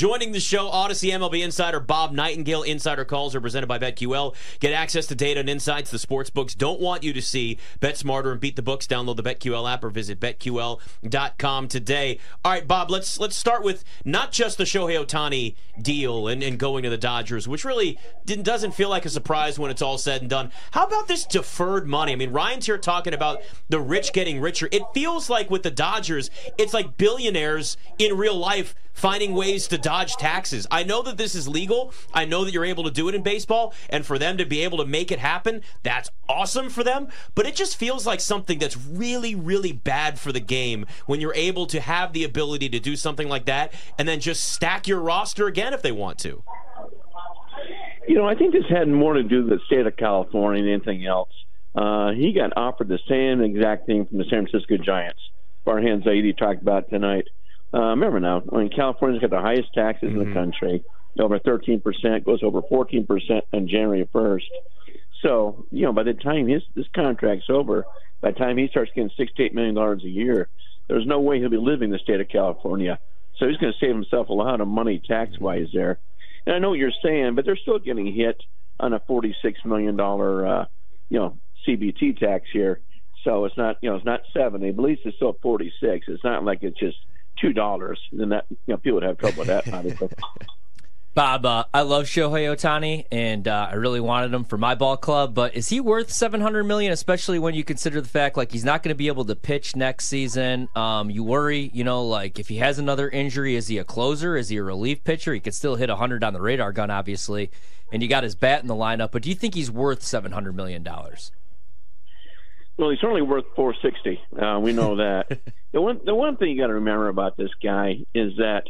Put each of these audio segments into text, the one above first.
Joining the show, Audacy MLB insider Bob Nightengale. Insider calls are presented by BetQL. Get access to data and insights the sports books don't want you to see. Bet smarter and beat the books. Download the BetQL app or visit BetQL.com today. All right, Bob, let's let's start with not just the Shohei Ohtani deal and, and going to the Dodgers, which really didn't, doesn't feel like a surprise when it's all said and done. How about this deferred money? I mean, Ryan's here talking about the rich getting richer. It feels like with the Dodgers, it's like billionaires in real life finding ways to dodge taxes. I know that this is legal. I know that you're able to do it in baseball, and for them to be able to make it happen, that's awesome for them. But it just feels like something that's really, really bad for the game when you're able to have the ability to do something like that and then just stack your roster again if they want to. You know, I think this had more to do with the state of California than anything else. Uh, he got offered the same exact thing from the San Francisco Giants. Farhan Zaidi talked about tonight. Uh, remember now, I mean, California's got the highest taxes mm-hmm. in the mm-hmm. country, over 13%, goes over 14% on January 1st. So, you know, by the time his this contract's over, by the time he starts getting six to eight million dollars a year, there's no way he'll be living in the state of California. So he's going to save himself a lot of money tax wise there. And I know what you're saying, but they're still getting hit on a 46 million dollar, uh, you know, CBT tax here. So it's not, you know, it's not 70, but at least it's still 46. It's not like it's just two dollars, then that you know people would have trouble with that. Bob, uh, I love Shohei Ohtani, and uh, I really wanted him for my ball club. But is he worth seven hundred million? Especially when you consider the fact like he's not going to be able to pitch next season. Um, you worry, you know, like if he has another injury, is he a closer? Is he a relief pitcher? He could still hit hundred on the radar gun, obviously, and you got his bat in the lineup. But do you think he's worth seven hundred million dollars? Well, he's certainly worth 460. Uh, we know that. the one the one thing you got to remember about this guy is that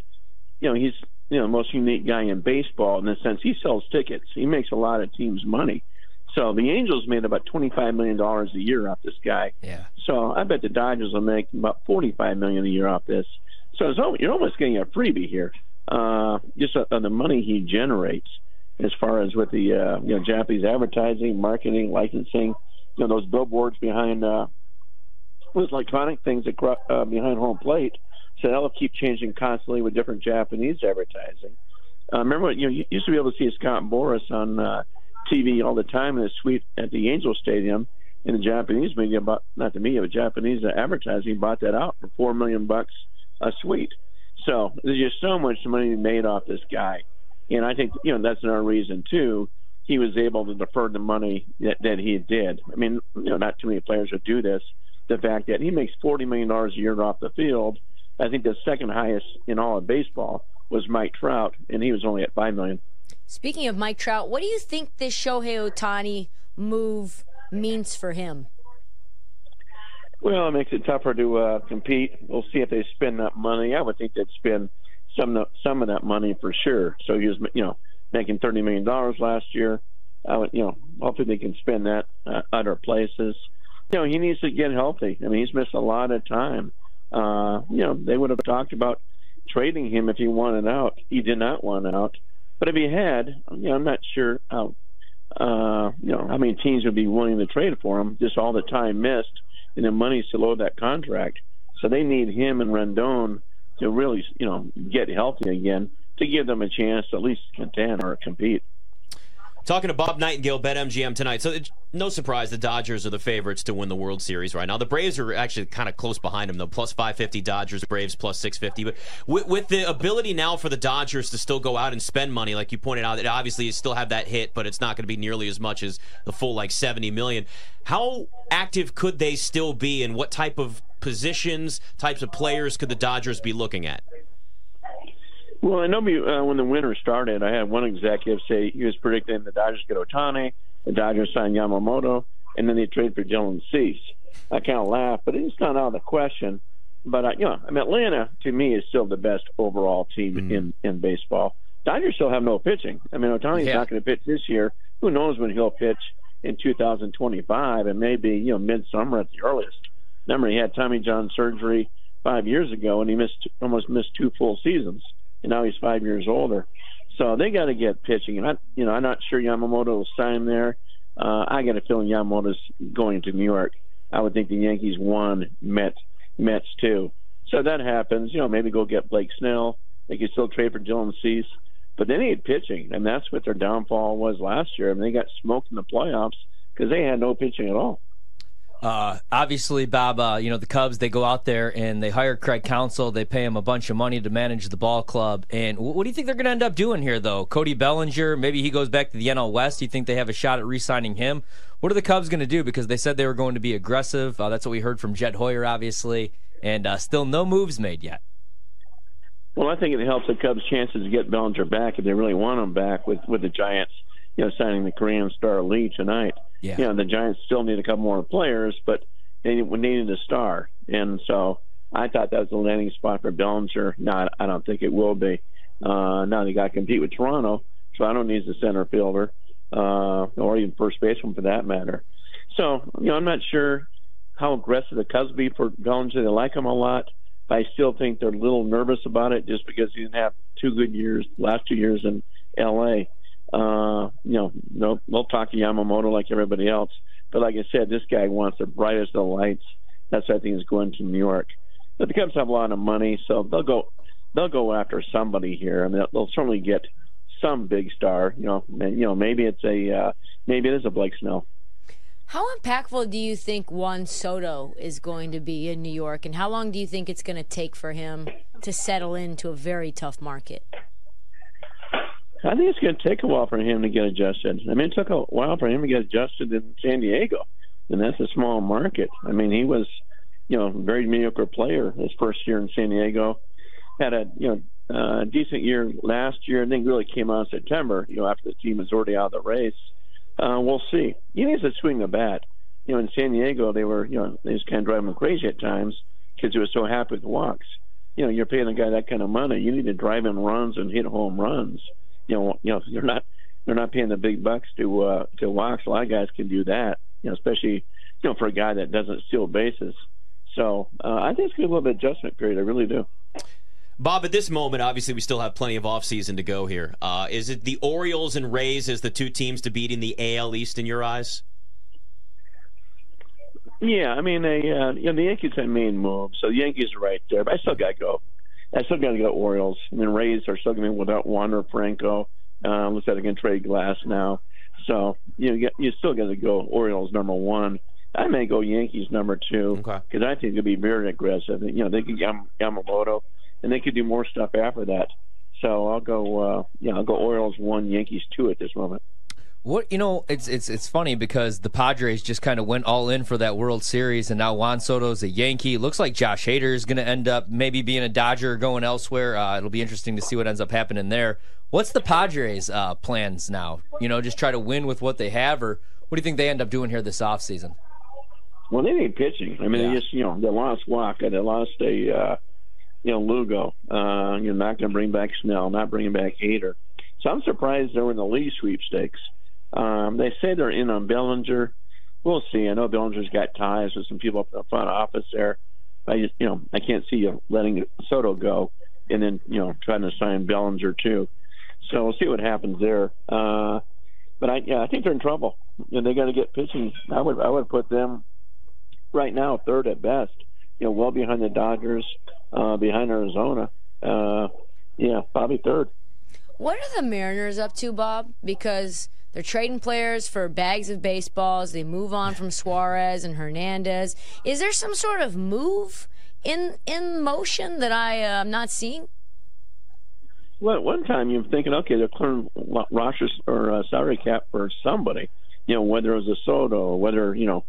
you know he's you know the most unique guy in baseball in the sense he sells tickets. He makes a lot of teams money. So the Angels made about 25 million dollars a year off this guy. Yeah. So I bet the Dodgers will make about 45 million a year off this. So it's, you're almost getting a freebie here, uh, just on the money he generates as far as with the uh, you know Japanese advertising, marketing, licensing you know those billboards behind uh, those electronic things that uh, behind home plate. So that'll keep changing constantly with different Japanese advertising. Uh, remember, you know, you used to be able to see Scott Boras on uh, TV all the time in his suite at the Angel Stadium. In the Japanese media, but not the media, but Japanese advertising bought that out for four million bucks a suite. So there's just so much money made off this guy, and I think you know that's another reason too he was able to defer the money that, that he did. I mean, you know, not too many players would do this. The fact that he makes forty million dollars a year off the field, I think the second highest in all of baseball was Mike Trout, and he was only at five million. Speaking of Mike Trout, what do you think this Shohei Ohtani move means for him? Well, it makes it tougher to uh, compete. We'll see if they spend that money. I would think they'd spend some some of that money for sure. So he was, you know, making thirty million dollars last year. I would, you know, hopefully they can spend that uh, other places. You know, he needs to get healthy. I mean, he's missed a lot of time. Uh, you know, they would have talked about trading him if he wanted out. He did not want out. But if he had, you know, I'm not sure how, uh, you know, how many teams would be willing to trade for him. Just all the time missed, and the money's to load that contract. So they need him and Rendon to really, you know, get healthy again to give them a chance to at least contend or compete. Talking to Bob Nightengale, BetMGM tonight. So, no surprise, the Dodgers are the favorites to win the World Series right now. The Braves are actually kind of close behind them, though. Plus 550 Dodgers, Braves plus 650. But with, with, the ability now for the Dodgers to still go out and spend money, like you pointed out, it obviously still have that hit, but it's not going to be nearly as much as the full like 70 million. How active could they still be, and what type of positions, types of players could the Dodgers be looking at? Well, I know uh, when the winter started, I had one executive say he was predicting the Dodgers get Ohtani, the Dodgers sign Yamamoto, and then they trade for Dylan Cease. I kind of laughed, but it's not out of the question. But uh, you know, I mean, Atlanta to me is still the best overall team mm-hmm. in in baseball. Dodgers still have no pitching. I mean, Ohtani's yeah. not going to pitch this year. Who knows when he'll pitch in 2025 and maybe you know midsummer at the earliest. Remember, he had Tommy John surgery five years ago, and he missed almost missed two full seasons and now he's five years older. So they got to get pitching, and I, you know, I'm not sure Yamamoto will sign there. Uh, I got a feeling Yamamoto's going to New York. I would think the Yankees won, Mets, Mets too. So that happens. You know, maybe go get Blake Snell They could still trade for Dylan Cease, but they need pitching, and that's what their downfall was last year. I mean, they got smoked in the playoffs because they had no pitching at all. Uh, obviously, Bob, uh, you know, the Cubs, they go out there and they hire Craig Counsell. They pay him a bunch of money to manage the ball club. And what do you think they're going to end up doing here, though? Cody Bellinger, maybe he goes back to the NL West. You think they have a shot at re signing him? What are the Cubs going to do? Because they said they were going to be aggressive. Uh, that's what we heard from Jed Hoyer, obviously. And uh, still no moves made yet. Well, I think it helps the Cubs' chances to get Bellinger back if they really want him back with, with the Giants, you know, signing the Korean star Lee tonight. Yeah. You know, the Giants still need a couple more players, but they needed a star. And so I thought that was the landing spot for Bellinger. No, I don't think it will be. Uh, now they got to compete with Toronto. Toronto needs a center fielder, uh, or even first baseman for that matter. So, you know, I'm not sure how aggressive the Cubs be for Bellinger. They like him a lot, but I still think they're a little nervous about it just because he didn't have two good years, last two years in L.A. Uh, you know, they'll, they'll talk to Yamamoto like everybody else. But like I said, this guy wants the brightest of lights. That's why I think he's going to New York. But the Cubs have a lot of money, so they'll go they'll go after somebody here. I mean, they'll certainly get some big star. You know, you know, maybe it's a uh, maybe it is a Blake Snell. How impactful do you think Juan Soto is going to be in New York, and how long do you think it's going to take for him to settle into a very tough market? I think it's going to take a while for him to get adjusted. I mean, it took a while for him to get adjusted in San Diego, and that's a small market. I mean, he was, you know, very mediocre player his first year in San Diego. Had a, you know, uh, decent year last year, and then really came out in September. You know, after the team was already out of the race. Uh, we'll see. He needs to swing the bat. You know, in San Diego, they were, you know, they just kind of drive him crazy at times because he was so happy with walks. You know, you're paying a guy that kind of money. You need to drive in runs and hit home runs you know, you know, you're not they're not paying the big bucks to uh, to walks. A lot of guys can do that, you know, especially you know for a guy that doesn't steal bases. So uh, I think it's going to be a little bit adjustment period. I really do. Bob, at this moment, obviously we still have plenty of offseason to go here. Uh, is it the Orioles and Rays as the two teams to beat in the AL East in your eyes? Yeah, I mean, they, uh, you know, the Yankees have made moves, so the Yankees are right there. But I still got to go I still got to go Orioles. And then Rays are still going to be without Wander Franco. Um, looks like they can trade Glass now. So you know, you still got to go Orioles number one. I may go Yankees number two because okay. I think they'll be very aggressive. You know, they could Yam- Yamamoto, and they could do more stuff after that. So I'll go. Uh, yeah, I'll go Orioles one, Yankees two at this moment. What you know, it's it's it's funny because the Padres just kind of went all in for that World Series, and now Juan Soto's a Yankee. Looks like Josh Hader is going to end up maybe being a Dodger, or going elsewhere. Uh, it'll be interesting to see what ends up happening there. What's the Padres' uh, plans now? You know, just try to win with what they have, or what do you think they end up doing here this offseason? Well, they need pitching. I mean, Yeah. they just you know they lost Walker, they lost a uh, you know Lugo. Uh, you're not going to bring back Snell, not bringing back Hader. So I'm surprised they were in the Lee sweepstakes. Um, they say they're in on Bellinger. We'll see. I know Bellinger's got ties with some people up in the front office there. I just, you know, I can't see you letting Soto go and then, you know, trying to sign Bellinger too. So we'll see what happens there. Uh, but I, yeah, I think they're in trouble. And they got to get pitching. I would, I would put them right now third at best. You know, well behind the Dodgers, uh, behind Arizona. Uh, yeah, probably third. What are the Mariners up to, Bob? Because they're trading players for bags of baseballs. They move on from Suarez and Hernandez. Is there some sort of move in in motion that I uh, am not seeing? Well, one time you're thinking, okay, they're clearing Rochers or uh, salary cap for somebody. You know, whether it was a Soto or whether you know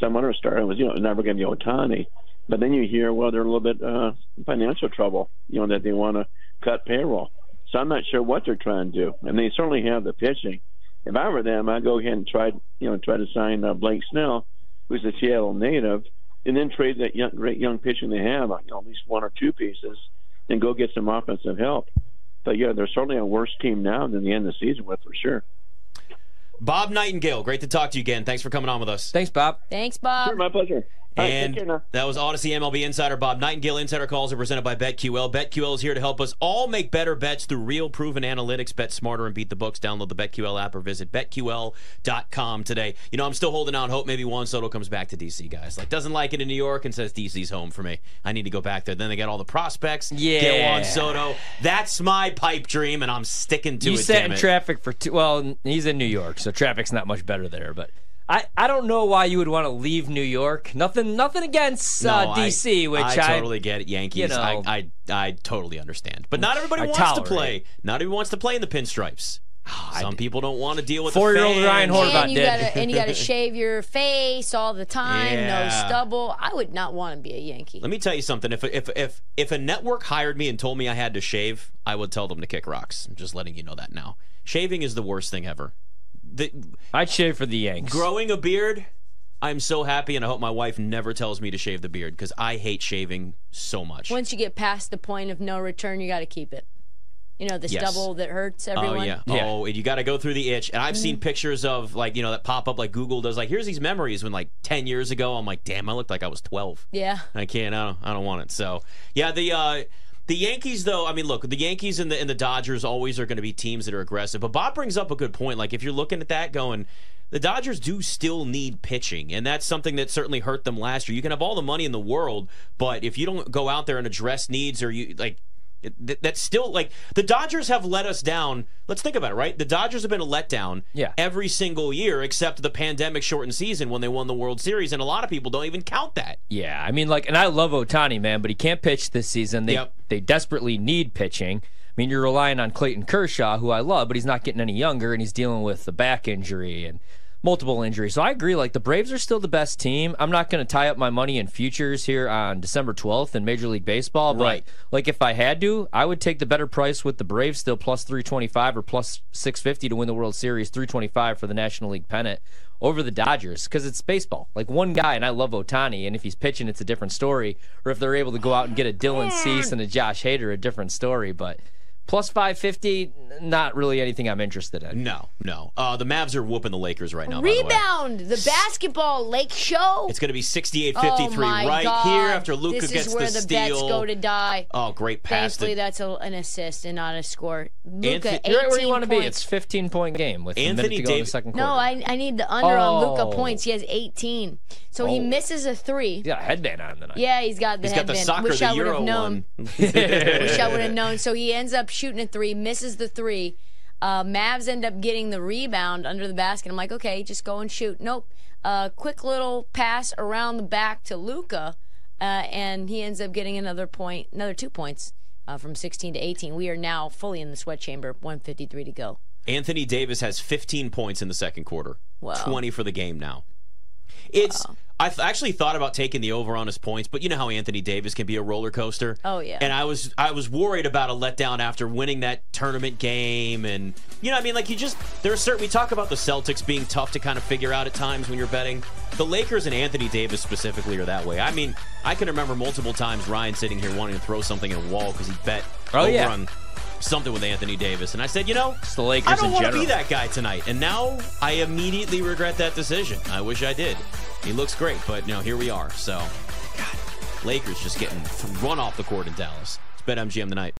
some other star. It was you know never going to be Ohtani. But then you hear, well, they're a little bit uh, financial trouble. You know that they want to cut payroll. So I'm not sure what they're trying to do. And they certainly have the pitching. If I were them, I'd go ahead and try, you know, try to sign uh, Blake Snell, who's a Seattle native, and then trade that young, great young pitching they have, you know, at least one or two pieces, and go get some offensive help. But yeah, they're certainly a worse team now than the end of the season with, for sure. Bob Nightengale, great to talk to you again. Thanks for coming on with us. Thanks, Bob. Thanks, Bob. Sure, my pleasure. Right, And that was Audacy MLB Insider Bob Nightengale. Insider calls are presented by BetQL. BetQL is here to help us all make better bets through real proven analytics. Bet smarter and beat the books. Download the BetQL app or visit BetQL.com today. You know, I'm still holding out hope maybe Juan Soto comes back to DC, guys. Like, doesn't like it in New York and says DC's home for me. I need to go back there. Then they got all the prospects. Yeah, Get Yeah. Juan Soto. That's my pipe dream, and I'm sticking to You it. sat damn in it. traffic for two. Well, he's in New York, so traffic's not much better there. But I, I don't know why you would want to leave New York. Nothing nothing against No, uh, I- DC, which I, I totally get it. Yankees, you know- I, I I totally understand. But not everybody I wants tolerate. to play. Not everyone wants to play in the pinstripes. Some people don't want to deal with the Four-year-old. Ryan Horvath and you did. gotta and you gotta shave your face all the time, Yeah. no stubble. I would not want to be a Yankee. Let me tell you something. If if if if a network hired me and told me I had to shave, I would tell them to kick rocks. I'm just letting you know that now. Shaving is the worst thing ever. The, I'd shave for the Yanks. growing a beard, I'm so happy, and I hope my wife never tells me to shave the beard because I hate shaving so much. Once you get past the point of no return, you got to keep it. You know this Yes. stubble that hurts everyone. Oh yeah. Yeah. Oh, and you got to go through the itch. And I've Mm-hmm. seen pictures of like you know that pop up like Google does. Like here's these memories when like ten years ago. I'm like, damn, I looked like I was twelve. Yeah. I can't. I don't. I don't want it. So yeah, the uh, the Yankees though. I mean, look, the Yankees and the and the Dodgers always are going to be teams that are aggressive. But Bob brings up a good point. Like if you're looking at that, going. The Dodgers do still need pitching, and that's something that certainly hurt them last year. You can have all the money in the world, but if you don't go out there and address needs, or you like, it- that's still like the Dodgers have let us down. Let's think about it, right? The Dodgers have been a letdown Yeah. every single year except the pandemic shortened season when they won the World Series, and a lot of people don't even count that. Yeah, I mean, like, and I love Ohtani, man, but he can't pitch this season. They Yep. they desperately need pitching. I mean, you're relying on Clayton Kershaw, who I love, but he's not getting any younger, and he's dealing with the back injury and multiple injuries. So I agree. Like the Braves are still the best team. I'm not going to tie up my money in futures here on December 12th in Major League Baseball, but Right. like if I had to, I would take the better price with the Braves still plus 325 or plus 650 to win the World Series, 325 for the National League pennant over the Dodgers because it's baseball. Like one guy, and I love Ohtani, and if he's pitching, it's a different story. Or if they're able to go out and get a Dylan Cease and a Josh Hader, a different story. But plus 550, not really anything I'm interested in. No, no. Uh, the Mavs are whooping the Lakers right now. by the way. Rebound, the basketball lake show. It's going to be 68 oh 53 my right God. here after Luka gets the steal. this gets is where the the steal. bets go to die. oh, great pass. Thankfully, To, that's a, an assist and not a score. Luka, Anthony- You're right where you want to be. points. It's 15 point game with a Anthony minute to go in the second quarter. No, I, I need the under on Oh. Luka points. He has 18. So he Oh. misses a three. He's got a headband on tonight. Yeah, he's got the he's got the headband. soccer, Wish the I would have known. one. Wish I would have known. So he ends up shooting a three, misses the three. Uh, Mavs end up getting the rebound under the basket. I'm like, okay, just go and shoot. Nope. Uh, quick little pass around the back to Luka, uh, and he ends up getting another point, another two points uh, from 16 to 18. We are now fully in the sweat chamber. 153 to go. Anthony Davis has 15 points in the second quarter. Wow. 20 for the game now. It's. I th- actually thought about taking the over on his points, but you know how Anthony Davis can be a roller coaster. Oh, yeah. And I was I was worried about a letdown after winning that tournament game, and you know I mean like you just there are certain we talk about the Celtics being tough to kind of figure out at times when you're betting. The Lakers and Anthony Davis specifically are that way. I mean I can remember multiple times Ryan sitting here wanting to throw something in a wall because he bet Oh, over yeah. on something with Anthony Davis, and I said you know It's the Lakers I don't in want to be that guy tonight. And now I immediately regret that decision. I wish I did. He looks great, but you know, here we are. So, God, Lakers just getting run off the court in Dallas. It's BetMGM tonight.